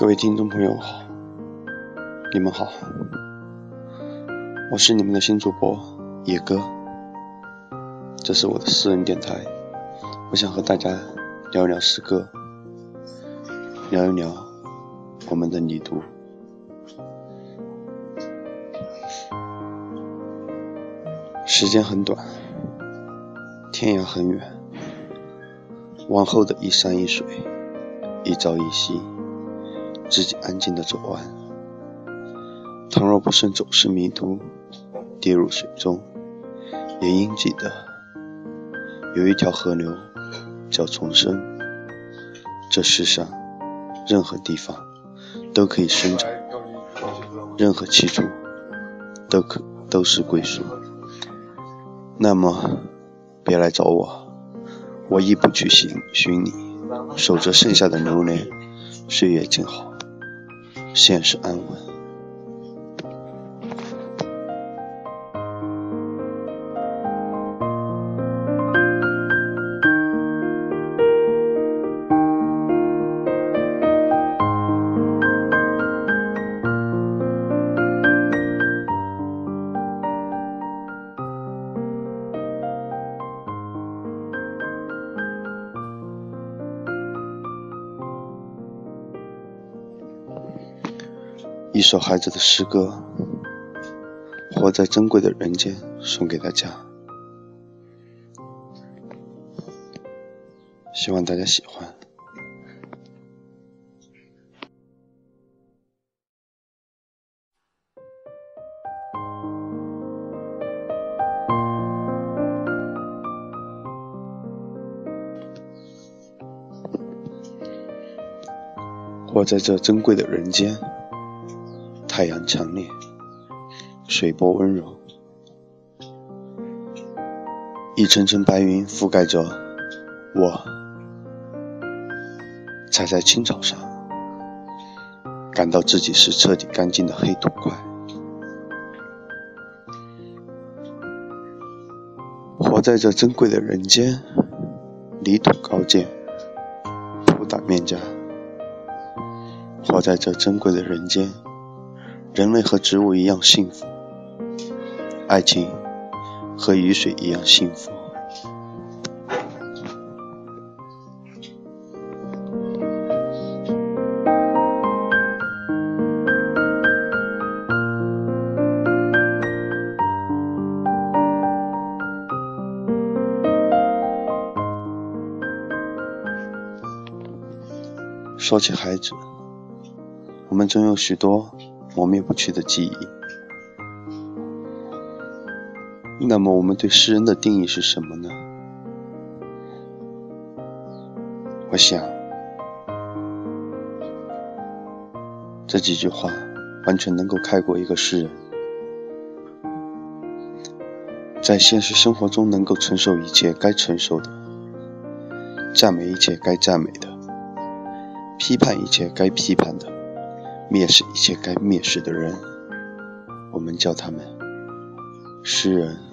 各位听众朋友好，你们好，我是你们的新主播野哥，这是我的私人电台，我想和大家聊一聊诗歌，聊一聊我们的旅途。时间很短，天涯很远，往后的一山一水，一朝一夕。自己安静的走完。倘若不慎走失迷途，跌入水中，也应记得，有一条河流叫重生。这世上，任何地方都可以生长，任何去处都可都是归宿。那么，别来找我，我亦不去寻寻你，守着剩下的流年，岁月静好。现实安稳。一首孩子的诗歌，活在珍贵的人间，送给大家，希望大家喜欢。活在这珍贵的人间。太阳强烈，水波温柔，一层层白云覆盖着我，踩在青草上，感到自己是彻底干净的黑土块。活在这珍贵的人间，泥土高见，铺打面颊。活在这珍贵的人间。人类和植物一样幸福，爱情和雨水一样幸福。说起孩子，我们总有许多。磨灭不去的记忆。那么，我们对诗人的定义是什么呢？我想，这几句话完全能够概括一个诗人，在现实生活中能够承受一切该承受的，赞美一切该赞美的，批判一切该批判的。蔑视一切该蔑视的人，我们叫他们诗人。